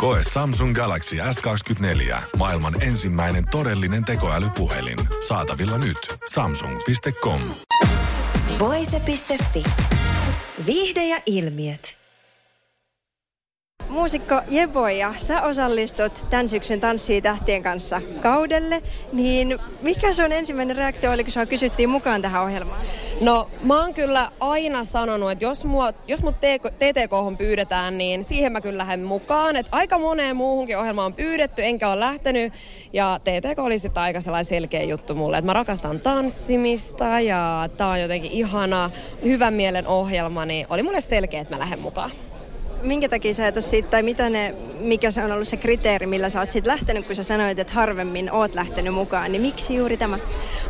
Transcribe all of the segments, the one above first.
Koe Samsung Galaxy S24. Maailman ensimmäinen todellinen tekoälypuhelin. Saatavilla nyt. Samsung.com. Voise.fi. Viihde ja ilmiöt. Muusikko Jeboja, sä osallistut tämän syksyn Tanssii tähtien kanssa kaudelle, niin mikä sun ensimmäinen reaktio oli, kun sua kysyttiin mukaan tähän ohjelmaan? No mä oon kyllä aina sanonut, että jos, mua, jos mut TTK pyydetään, niin siihen mä kyllä lähden mukaan. Et aika moneen muuhunkin ohjelmaan on pyydetty, enkä ole lähtenyt. Ja TTK oli sitten aika sellainen selkeä juttu mulle, että mä rakastan tanssimista ja tää on jotenkin ihana, hyvän mielen ohjelma, niin oli mulle selkeä, että mä lähden mukaan minkä takia sä et siitä, tai mitä ne, mikä se on ollut se kriteeri, millä sä oot siitä lähtenyt, kun sä sanoit, että harvemmin oot lähtenyt mukaan, niin miksi juuri tämä?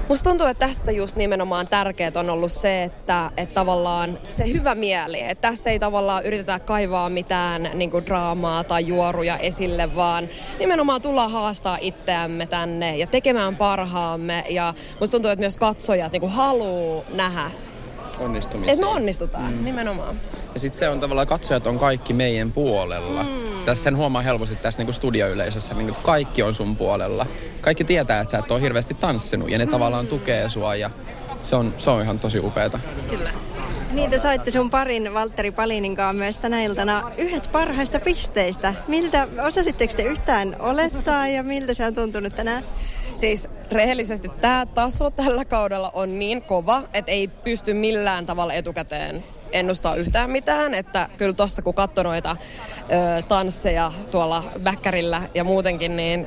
Musta tuntuu, että tässä just nimenomaan tärkeät on ollut se, että, että tavallaan se hyvä mieli, että tässä ei tavallaan yritetä kaivaa mitään niin kuin draamaa tai juoruja esille, vaan nimenomaan tulla haastaa itseämme tänne ja tekemään parhaamme ja musta tuntuu, että myös katsojat niin kuin haluaa nähdä onnistumisia. Että me onnistutaan, mm. nimenomaan. Ja sitten se on tavallaan, katsojat on kaikki meidän puolella. Mm. Tässä sen huomaa helposti tässä niinku studioyleisössä, niinku, että kaikki on sun puolella. Kaikki tietää, että sä et ole hirveästi tanssinut ja ne mm. tavallaan tukee sua ja se on, se on ihan tosi upeeta. Kyllä. Niin te saitte sun parin Valtteri Palininkaan myös tänä iltana yhdet parhaista pisteistä. Miltä, osasitteko te yhtään olettaa ja miltä se on tuntunut tänään? Siis rehellisesti tämä taso tällä kaudella on niin kova, että ei pysty millään tavalla etukäteen ennustaa yhtään mitään. Että kyllä tuossa kun katsoi noita ö, tansseja tuolla väkkärillä ja muutenkin, niin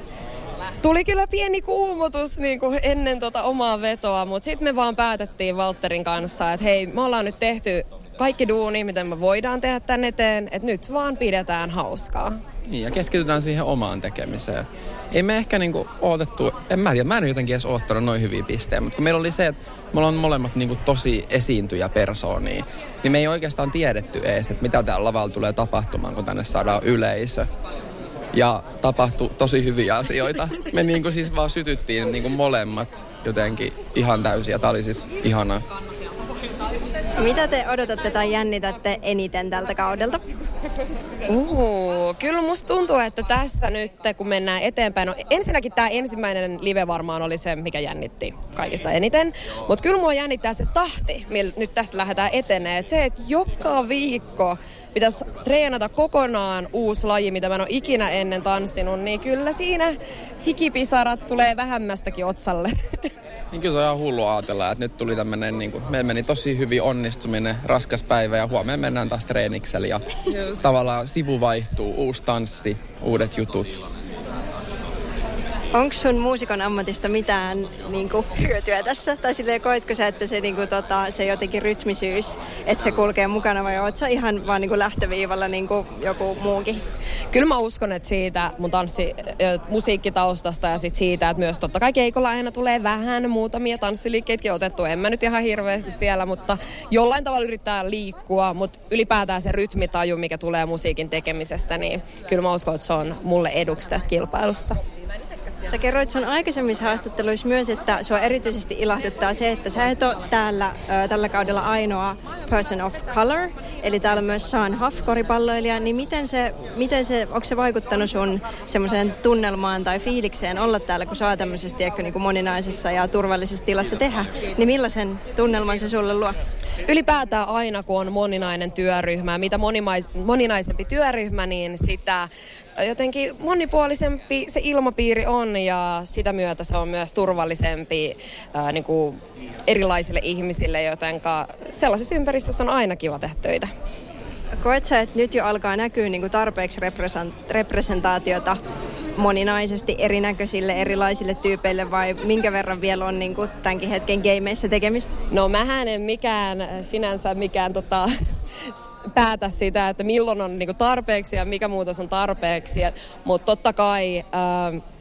tuli kyllä pieni kuumutus niin kuin ennen tota omaa vetoa, mutta sitten me vaan päätettiin Walterin kanssa, että hei, me ollaan nyt tehty kaikki duuni, miten me voidaan tehdä tänne eteen, että nyt vaan pidetään hauskaa. Niin, ja keskitytään siihen omaan tekemiseen. Ei me ehkä niinku odotettu, en mä tiedä, mä en jotenkin edes oottanut noin hyviä pisteitä, mutta kun meillä oli se, että me ollaan molemmat niinku tosi esiintyjä persoonia, niin me ei oikeastaan tiedetty edes, että mitä täällä lavalla tulee tapahtumaan, kun tänne saadaan yleisö. Ja tapahtui tosi hyviä asioita. Me niinku siis vaan sytyttiin niinku molemmat jotenkin ihan täysin ja tää oli siis ihanaa. Mitä te odotatte tai jännitätte eniten tältä kaudelta? Uhu, kyllä musta tuntuu, että tässä nyt kun mennään eteenpäin, no ensinnäkin tämä ensimmäinen live varmaan oli se, mikä jännitti kaikista eniten. Mutta kyllä mua jännittää se tahti, millä nyt tästä lähdetään etenee. Et se, että joka viikko pitäisi treenata kokonaan uusi laji, mitä mä en ole ikinä ennen tanssinut, niin kyllä siinä hikipisarat tulee vähemmästäkin otsalle. Niin kyllä se on ihan hullu ajatella, että nyt tuli tämmönen, niin kuin, meillä meni tosi hyvin onnistuminen, raskas päivä ja huomenna mennään taas treeniksellä ja Just. tavallaan sivu vaihtuu, uusi tanssi, uudet jutut. Onko sun muusikon ammatista mitään niin kuin, hyötyä tässä? Tai silleen koetko sä, että se, niin kuin, tota, se jotenkin rytmisyys, että se kulkee mukana vai oot sä ihan vaan niin kuin lähtöviivalla niin kuin joku muukin? Kyllä mä uskon, että siitä mun tanssi, musiikkitaustasta ja sit siitä, että myös totta kai keikolla aina tulee vähän muutamia tanssiliikkeitäkin otettu. En mä nyt ihan hirveästi siellä, mutta jollain tavalla yrittää liikkua, mutta ylipäätään se rytmitaju, mikä tulee musiikin tekemisestä, niin kyllä mä uskon, että se on mulle eduksi tässä kilpailussa. Sä kerroit sun aikaisemmissa haastatteluissa myös, että sua erityisesti ilahduttaa se, että sä et ole täällä ö, tällä kaudella ainoa person of color. Eli täällä on myös Sean Huff, koripalloilija. Niin miten se, miten se, onko se vaikuttanut sun semmoiseen tunnelmaan tai fiilikseen olla täällä, kun saa tämmöisessä tiedätkö, niin kuin moninaisessa ja turvallisessa tilassa tehdä? Niin millaisen tunnelman se sulle luo? Ylipäätään aina, kun on moninainen työryhmä, mitä monimais, moninaisempi työryhmä, niin sitä jotenkin monipuolisempi se ilmapiiri on ja sitä myötä se on myös turvallisempi ää, niin kuin erilaisille ihmisille, joten sellaisessa ympäristössä on aina kiva tehdä töitä. Koet sä, että nyt jo alkaa näkyä niin kuin tarpeeksi representaatiota moninaisesti erinäköisille erilaisille tyypeille vai minkä verran vielä on niin kuin tämänkin hetken gameissa tekemistä? No mähän en mikään sinänsä mikään tota, päätä sitä, että milloin on niin kuin tarpeeksi ja mikä muutos on tarpeeksi, mutta totta kai... Ää,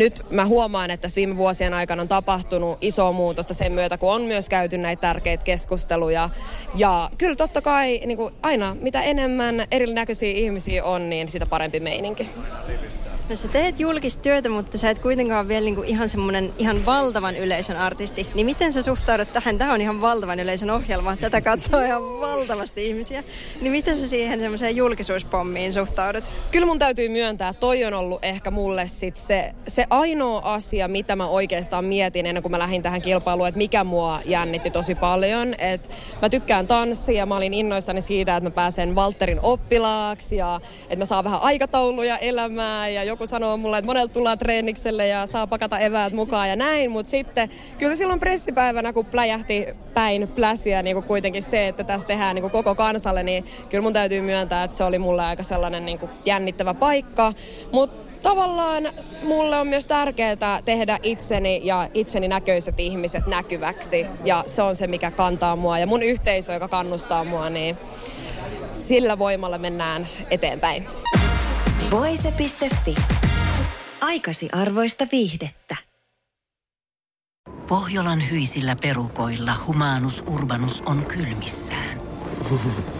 nyt mä huomaan, että tässä viime vuosien aikana on tapahtunut iso muutosta sen myötä, kun on myös käyty näitä tärkeitä keskusteluja. Ja kyllä totta kai niin kuin aina mitä enemmän erinäköisiä ihmisiä on, niin sitä parempi meininki. No sä teet julkista työtä, mutta sä et kuitenkaan vielä niinku ihan semmoinen ihan valtavan yleisön artisti. Niin miten sä suhtaudut tähän? Tämä on ihan valtavan yleisön ohjelma. Tätä katsoo ihan valtavasti ihmisiä. Niin miten sä siihen semmoiseen julkisuuspommiin suhtaudut? Kyllä mun täytyy myöntää, toi on ollut ehkä mulle sit se, se ainoa asia, mitä mä oikeastaan mietin ennen kuin mä lähdin tähän kilpailuun, että mikä mua jännitti tosi paljon. Et mä tykkään tanssia, mä olin innoissani siitä, että mä pääsen Walterin oppilaaksi ja että mä saan vähän aikatauluja elämää ja joku sanoo mulle, että monelta tullaan treenikselle ja saa pakata eväät mukaan ja näin, mutta sitten kyllä silloin pressipäivänä, kun pläjähti päin pläsiä niin kuin kuitenkin se, että tässä tehdään niin kuin koko kansalle, niin kyllä mun täytyy myöntää, että se oli mulle aika sellainen niin kuin jännittävä paikka, mutta tavallaan mulle on myös tärkeää tehdä itseni ja itseni näköiset ihmiset näkyväksi. Ja se on se, mikä kantaa mua. Ja mun yhteisö, joka kannustaa mua, niin sillä voimalla mennään eteenpäin. Voise.fi. Aikasi arvoista viihdettä. Pohjolan hyisillä perukoilla humanus urbanus on kylmissään.